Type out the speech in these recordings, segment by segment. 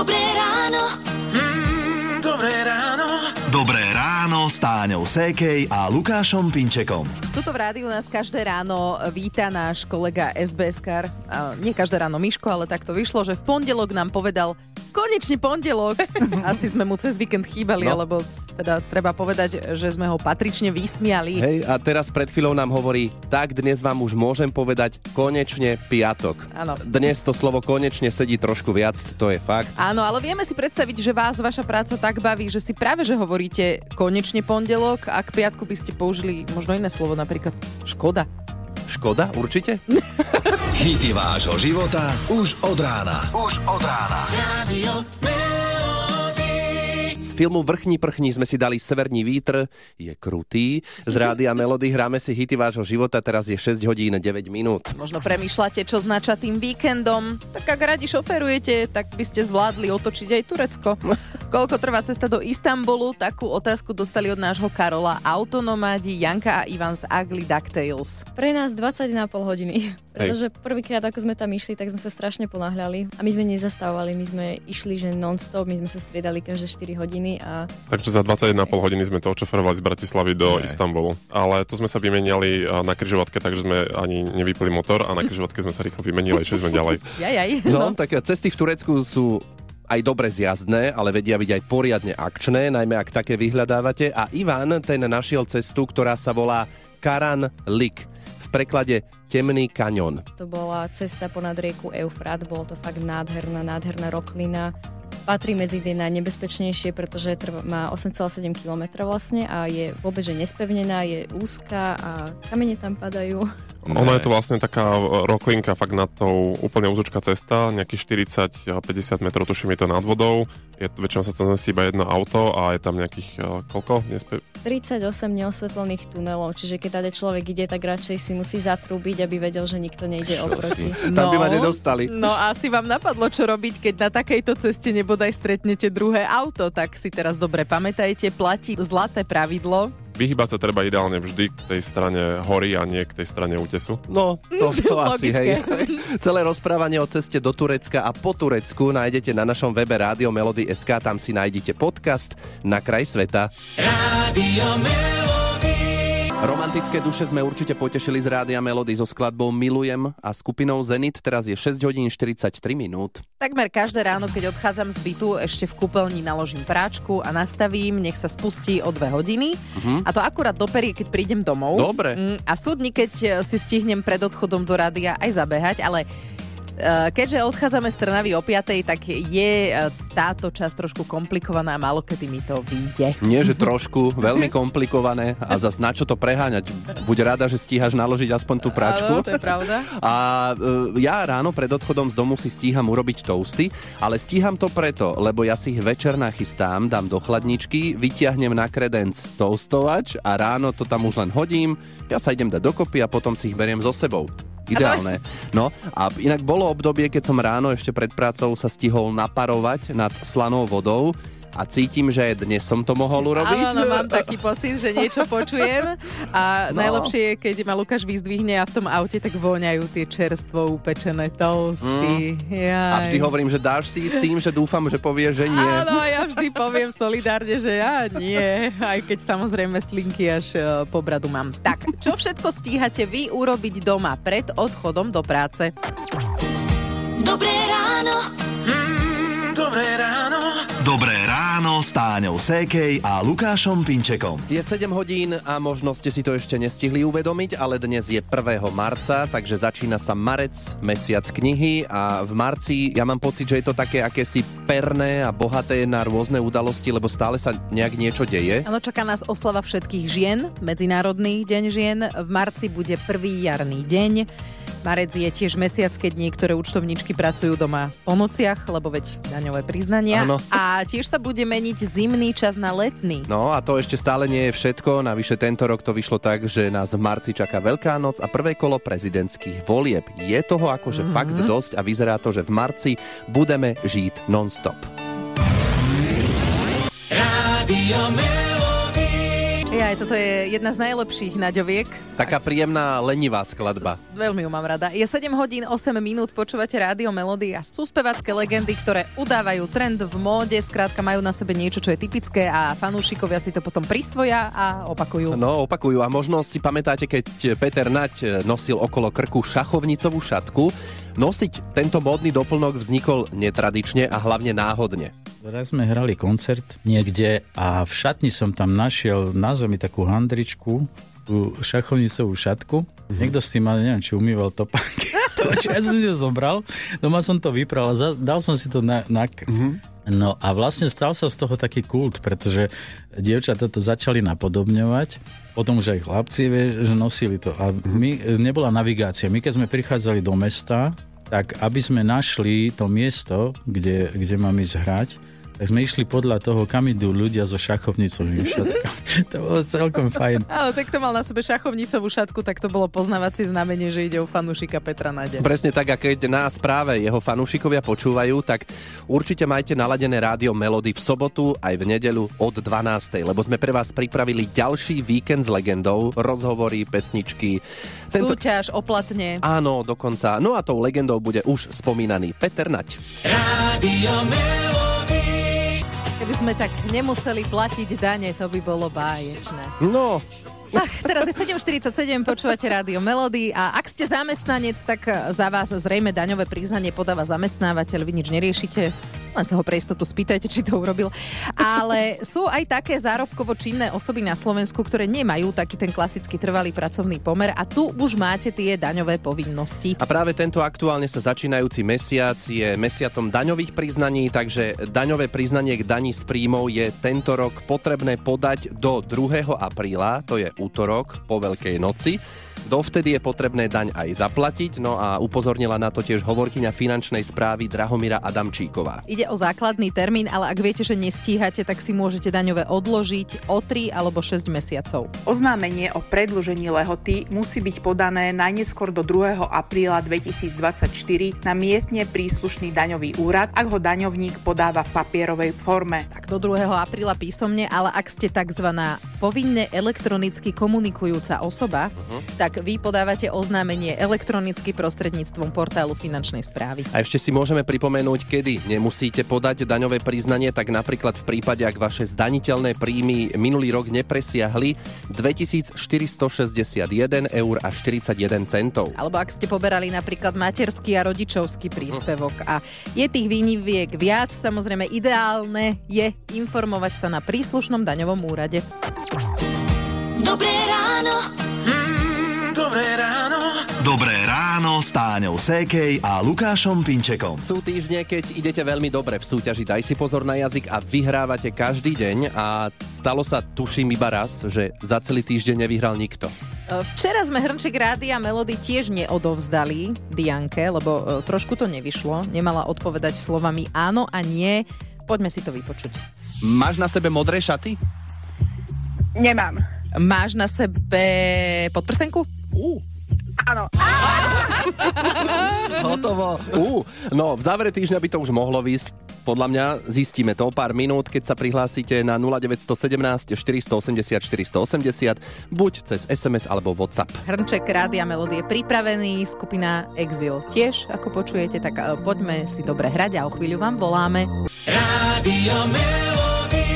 Dobré s Táňou Sékej a Lukášom Pinčekom. Tuto v rádiu nás každé ráno víta náš kolega SBS-kar. A Nie každé ráno Miško, ale tak to vyšlo, že v pondelok nám povedal konečne pondelok. Asi sme mu cez víkend chýbali, No. alebo teda treba povedať, že sme ho patrične vysmiali. Hej, a teraz pred chvíľou nám hovorí, tak dnes vám už môžem povedať konečne piatok. Áno. Dnes to slovo konečne sedí trošku viac, to je fakt. Áno, ale vieme si predstaviť, že vás vaša práca tak baví, že si práve že hovoríte konečne pondelok a k piatku by ste použili možno iné slovo, napríklad škoda. Škoda, určite? Hity vášho života už od rána. Už od rána. Radio filmu Vrchní prchní sme si dali Severní vítr, je krutý. Z rádia Melody hráme si hity vášho života, teraz je 6 hodín 9 minút. Možno premýšľate, čo znača tým víkendom. Tak ak radi šoferujete, tak by ste zvládli otočiť aj Turecko. Koľko trvá cesta do Istanbulu? Takú otázku dostali od nášho Karola autonomádi Janka a Ivan z Ugly DuckTales. Pre nás 20,5 hodiny. Pretože prvýkrát, ako sme tam išli, tak sme sa strašne ponáhľali. A my sme nezastávali, my sme išli, že non-stop, my sme sa striedali každé 4 hodiny a Takže za 21,5 hodiny sme to očoferovali z Bratislavy do Ne. Istanbulu. Ale to sme sa vymeniali a, na kryžovatke, takže sme ani nevypli motor a na kryžovatke sme sa rýchlo vymenili a išli sme ďalej. Jajaj. No, tak cesty v Turecku sú aj dobre zjazdné, ale vedia byť aj poriadne akčné, najmä ak také vyhľadávate. A Ivan ten našiel cestu, ktorá sa volá Karan Lik. Preklade Temný kaňon. to bola cesta ponad rieku Eufrat. Bolo to fakt nádherná, nádherná roklina. Patrí medzi tie najnebezpečnejšie, pretože má 8,7 km vlastne a je vôbec že nespevnená, je úzka a kamene tam padajú. Ono je to vlastne taká e, roklinka, fakt na tou úplne úzučká cesta, nejakých 40-50 metrov, tuším, je to nad vodou. Je, väčšinou sa tam zmestí iba jedno auto a je tam nejakých, e, koľko? Nespe... 38 neosvetlených tunelov, čiže keď tady človek ide, tak radšej si musí zatrúbiť, aby vedel, že nikto nejde oproti. Tam by ma nedostali. No asi vám napadlo, čo robiť, keď na takejto ceste nebodaj stretnete druhé auto, tak si teraz dobre pamätajte, platí zlaté pravidlo. Vyhýbať sa treba ideálne vždy k tej strane hory a nie k tej strane útesu. No, to, to asi, hej. Celé rozprávanie o ceste do Turecka a po Turecku nájdete na našom webe Rádio Melody SK, tam si nájdete podcast Na kraj sveta. Radio Romantické duše sme určite potešili z Rádia Melody so skladbou Milujem a skupinou Zenit. Teraz je 6 hodín 43 minút. Takmer každé ráno, keď odchádzam z bytu, ešte v kúpeľni naložím práčku a nastavím, nech sa spustí o dve hodiny. A to akurát doperie, keď prídem domov. Dobre. Mm, A súdni, keď si stihnem pred odchodom do rádia aj zabehať, ale keďže odchádzame z Trnavy o 5, tak je e, táto časť trošku komplikovaná a málo kedy mi to vyjde. Nie, že trošku, veľmi komplikované a zas na čo to preháňať. Buď rada, že stíhaš naložiť aspoň tú práčku. Áno, to je pravda. A e, ja ráno pred odchodom z domu si stíham urobiť toasty, ale stíham to preto, lebo ja si ich večer nachystám, dám do chladničky, vytiahnem na kredenc toastovač a ráno to tam už len hodím, ja sa idem dať dokopy a potom si ich beriem so sebou. Ideálne. No a inak bolo obdobie, keď som ráno ešte pred prácou sa stihol naparovať nad slanou vodou a cítim, že dnes som to mohol urobiť. Áno, mám taký pocit, že niečo počujem a No. najlepšie je, keď ma Lukáš vyzdvihne a v tom aute tak voňajú tie čerstvo upečené toasty. Mm. A vždy hovorím, že dáš si s tým, že dúfam, že povie, že nie. Áno, ja vždy poviem solidárne, že ja nie, aj keď samozrejme slinky až e, po bradu mám. Tak, čo všetko stíhate vy urobiť doma pred odchodom do práce? Dobré ráno. Dobré ráno. Dobré ráno s Táňou Sékej a Lukášom Pinčekom. Je 7 hodín a možno ste si to ešte nestihli uvedomiť, ale dnes je 1. marca, takže začína sa marec, mesiac knihy a v marci ja mám pocit, že je to také akési perné a bohaté na rôzne udalosti, lebo stále sa nejak niečo deje. Áno, čaká nás oslava všetkých žien, Medzinárodný deň žien. V marci bude prvý jarný deň. Marec je tiež mesiac, keď niektoré účtovníčky pracujú doma po nociach, lebo veď daňové priznania. Áno. A tiež sa bude meniť zimný čas na letný. No a to ešte stále nie je všetko, navyše tento rok to vyšlo tak, že nás v marci čaká Veľká noc a prvé kolo prezidentských volieb. Je toho akože mm-hmm. fakt dosť a vyzerá to, že v marci budeme žiť non-stop. Radio Jaj, toto je jedna z najlepších naďoviek. Taká príjemná, lenivá skladba. Veľmi ju mám rada. Je 7 hodín 8 minút, počúvate rádio Melody a sú spevacké legendy, ktoré udávajú trend v móde, skrátka majú na sebe niečo, čo je typické a fanúšikovia si to potom prisvoja a opakujú. No, opakujú. A možno si pamätáte, keď Peter Nať nosil okolo krku šachovnicovú šatku. Nosiť tento módny doplnok vznikol netradične a hlavne náhodne. Raz sme hrali koncert niekde a v šatni som tam našiel na zemi takú handričku, tú šachovnicovú šatku. Mm-hmm. Niekto s tým, ale neviem, či umýval topánky. ja som si to zobral, doma som to vypral a dal som si to na, na mm-hmm. No a vlastne stal sa z toho taký kult, pretože dievčatá to začali napodobňovať, potom už aj chlapci, vieš, že nosili to. A my, nebola navigácia. My keď sme prichádzali do mesta, tak aby sme našli to miesto, kde, kde mám ísť hrať, tak sme išli podľa toho, kam idú ľudia so šachovnicovým šatkami. to bolo celkom fajn. Ale tak to mal na sebe šachovnicovú šatku, tak to bolo poznávacie znamenie, že ide o fanúšika Petra Nade. Presne tak, a keď nás práve jeho fanúšikovia počúvajú, tak určite majte naladené rádio Melody v sobotu aj v nedelu od 12. Lebo sme pre vás pripravili ďalší víkend s legendou, rozhovory, pesničky. Tento... Súťaž, oplatne. Áno, dokonca. No a tou legendou bude už spomínaný Peter Nať. Rádio Melody. Keby sme tak nemuseli platiť dane, to by bolo báječné. No, Ach, teraz je 7.47, počúvate rádio Melody a ak ste zamestnanec, tak za vás zrejme daňové priznanie podáva zamestnávateľ, vy nič neriešite, len sa ho pre istotu spýtajte, či to urobil. Ale sú aj také zárobkovo činné osoby na Slovensku, ktoré nemajú taký ten klasický trvalý pracovný pomer a tu už máte tie daňové povinnosti. A práve tento aktuálne sa začínajúci mesiac je mesiacom daňových priznaní, takže daňové priznanie k daní z príjmov je tento rok potrebné podať do 2. apríla, to je útorok po Veľkej noci. Dovtedy je potrebné daň aj zaplatiť, no a upozornila na to tiež hovorkyňa finančnej správy Drahomira Adamčíková. Ide o základný termín, ale ak viete, že nestíhate, tak si môžete daňové odložiť o 3 alebo 6 mesiacov. Oznámenie o predlžení lehoty musí byť podané najneskôr do 2. apríla 2024 na miestne príslušný daňový úrad, ak ho daňovník podáva v papierovej forme. Tak do 2. apríla písomne, ale ak ste tzv. povinne elektronicky komunikujúca osoba, uh-huh. tak vy podávate oznámenie elektronicky prostredníctvom portálu finančnej správy. A ešte si môžeme pripomenúť, kedy nemusíte podať daňové priznanie, tak napríklad v prípade, ak vaše zdaniteľné príjmy minulý rok nepresiahli 2461 eur a 41 centov. Alebo ak ste poberali napríklad materský a rodičovský príspevok a je tých výniviek viac, samozrejme ideálne je informovať sa na príslušnom daňovom úrade. Dobré ráno. Mm, dobré ráno. Dobré ráno s Táňou Sékej a Lukášom Pinčekom. Sú týždne, keď idete veľmi dobre v súťaži Daj si pozor na jazyk a vyhrávate každý deň a stalo sa, tuším iba raz, že za celý týždeň nevyhral nikto. Včera sme Hrnček Rádia Melody tiež neodovzdali Dianke, lebo e, trošku to nevyšlo. Nemala odpovedať slovami áno a nie. Poďme si to vypočuť. Máš na sebe modré šaty? Nemám. Máš na sebe podprsenku? Uh, Áno. hotovo. Uh, no, v závere týždňa by to už mohlo výsť. Podľa mňa zistíme to o pár minút, keď sa prihlásite na 0917 480 480 buď cez SMS alebo WhatsApp. Hrnček Rádia Melody je pripravený, skupina Exil tiež, ako počujete, tak e, poďme si dobre hrať a o chvíľu vám voláme. Rádio Melody.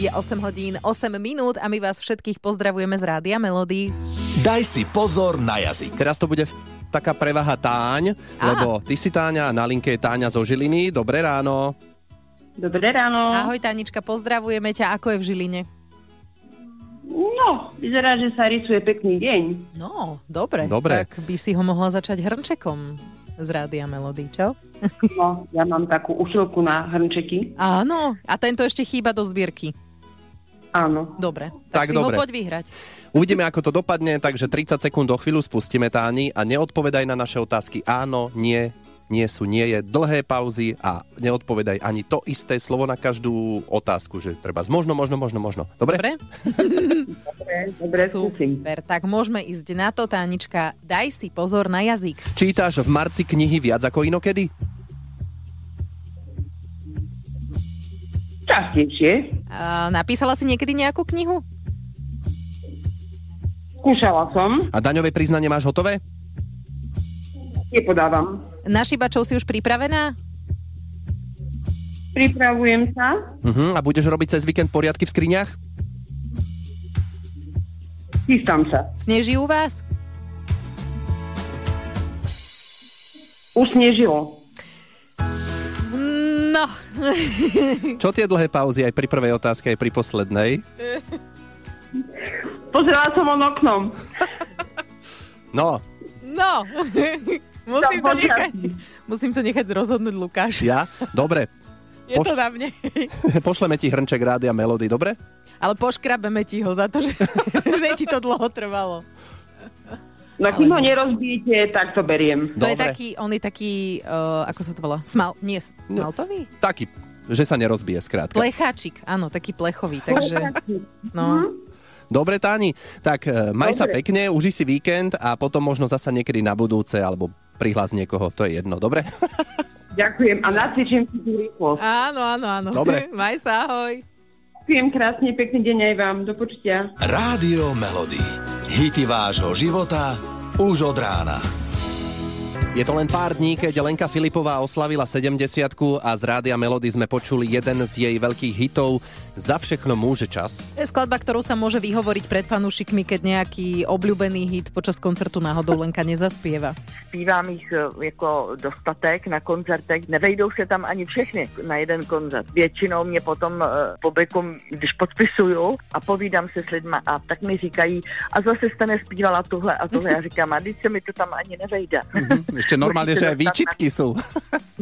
Je 8 hodín 8 minút a my vás všetkých pozdravujeme z Rádia Melody. Daj si pozor na jazyk. Teraz to bude taká prevaha Táň, Á. lebo ty si Táňa a na linke je Táňa zo Žiliny. Dobré ráno. Dobré ráno. Ahoj Tanička, pozdravujeme ťa, ako je v Žiline? No, vyzerá, že sa rysuje pekný deň. No, dobre. Dobre. Tak by si ho mohla začať hrnčekom z Rádia Melody, čo? No, ja mám takú ušilku na hrnčeky. Áno, a tento ešte chýba do zbierky. Áno. Dobre, Tak, tak, si dobre. ho poď vyhrať. Uvidíme, ako to dopadne, takže 30 sekúnd do chvíľu spustíme Táni a neodpovedaj na naše otázky áno, nie, nie sú, nie je. Dlhé pauzy a neodpovedaj ani to isté slovo na každú otázku, že treba z možno, možno, možno, možno. Dobre? Dobre? Dobre. Super, tak môžeme ísť na to, Tánička. Daj si pozor na jazyk. Čítaš v marci knihy viac ako inokedy? Častejšie. A napísala si niekedy nejakú knihu? Skúšala som, A daňové priznanie máš hotové? nepodávam. Na šibačov si už pripravená? Pripravujem sa. Uh-huh. A budeš robiť cez víkend poriadky v skriniach? Chystám sa. Sneží u vás? Už snežilo. No. Čo tie dlhé pauzy aj pri prvej otázke, aj pri poslednej? Pozerala som von oknom. No, No. Musím to nechať. Musím to nechať rozhodnúť Lukáš. ja? Dobre. Je to Poš- na mne. Pošleme ti hrnček rádia Melody, dobre? Ale poškrabeme ti ho za to, že, že ti to dlho trvalo. No kým ho nerozbijete, tak to beriem. To je Dobre. taký, on je taký, uh, ako sa to volá? Smal, nie, smaltový? Taký, že sa nerozbije skrátka. Plecháčik, áno, taký plechový, takže... No. Dobre, Táni, tak e, maj sa Dobre. pekne, uži si víkend a potom možno zasa niekedy na budúce, alebo prihlas niekoho, to je jedno, dobre? Ďakujem a nacvičím si tú rýchlosť. Áno, áno, áno. Dobre. Maj sa, ahoj. Ďakujem krásne, pekný deň aj vám. Do počutia. Rádio Melody. Hity vášho života už od rána. Je to len pár dní, keď Lenka Filipová oslavila 70 a z Rádia Melody sme počuli jeden z jej veľkých hitov Za všechno môže čas. Je skladba, ktorou sa môže vyhovoriť pred fanúšikmi, keď nejaký obľúbený hit počas koncertu náhodou Lenka nezaspieva. Zpívám jich eh, jako dostatek na koncertech. Nevejdou se tam ani všechny na jeden koncert. Většinou mě potom uh, publikum, když podpisuju a povídám se s lidma a tak mi říkají, a zase jste nespívala tuhle a tohle. Já říkám, a teď se mi to tam ani nevejde. Ešte normálne, že dostať výčitky sú.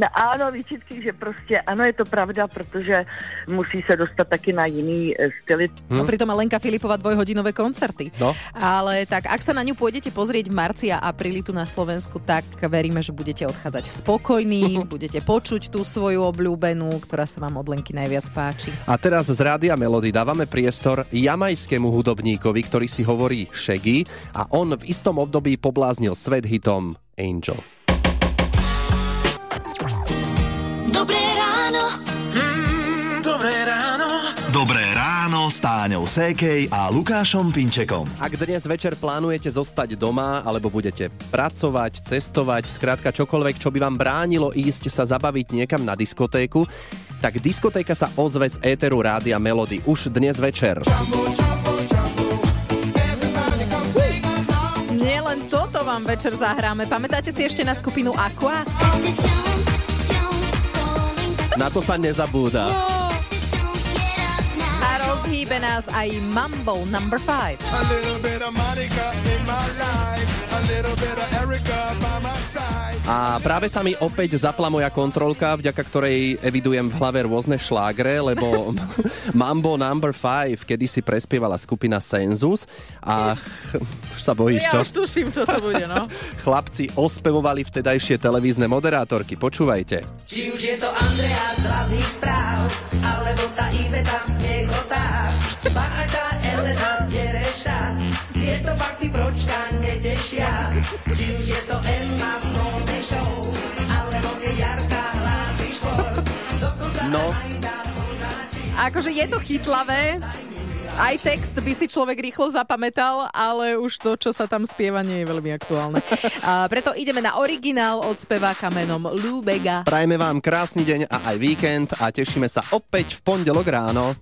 No, áno, výčitky, že prostě ano, je to pravda, protože musí se dostat taky na jiný eh, styly. No pritom Lenka Filipová dvojhodinové koncerty. No. Ale tak, ak sa na ňu pôjdete pozrieť v marci a apríli tu na Slovensku, tak veríme, že budete odchádzať spokojní, budete počuť tú svoju obľúbenú, ktorá sa vám od Lenky najviac páči. A teraz z Rádia Melody dávame priestor jamajskému hudobníkovi, ktorý si hovorí Shaggy a on v istom období pobláznil svet hitom Angel. Dobré ráno. Mm, dobré ráno. Dobré ráno s Táňou Sékej a Lukášom Pinčekom. Ak dnes večer plánujete zostať doma, alebo budete pracovať, cestovať, skrátka čokoľvek, čo by vám bránilo ísť sa zabaviť niekam na diskotéku, tak diskotéka sa ozve z éteru Rádia Melody už dnes večer. Nie vám večer zahráme. Pamätáte si ešte na skupinu Aqua? Na to sa nezabúda. A rozhýbe nás aj Mambo number 5. A práve sa mi opäť zapla moja kontrolka, vďaka ktorej evidujem v hlave rôzne šlágre, lebo Mambo number 5 kedy si prespievala skupina Sensus a už sa bojíš, čo? Ja už tuším, čo to bude, no. Chlapci ospevovali vtedajšie televízne moderátorky. Počúvajte. Či už je to Andrea z hlavných správ, alebo tá Iveta v snehotách, ba aj tá Elena z Dereša, tieto fakty pročka netešia. Či už je to Emma v novej show, alebo keď Jarka hlási šport, dokonca No. aj tá poznačí. Akože je to chytlavé, aj text by si človek rýchlo zapamätal, ale už to, čo sa tam spieva, nie je veľmi aktuálne. A preto ideme na originál od speváka menom Lou Bega. Prajme vám krásny deň a aj víkend a tešíme sa opäť v pondelok ráno.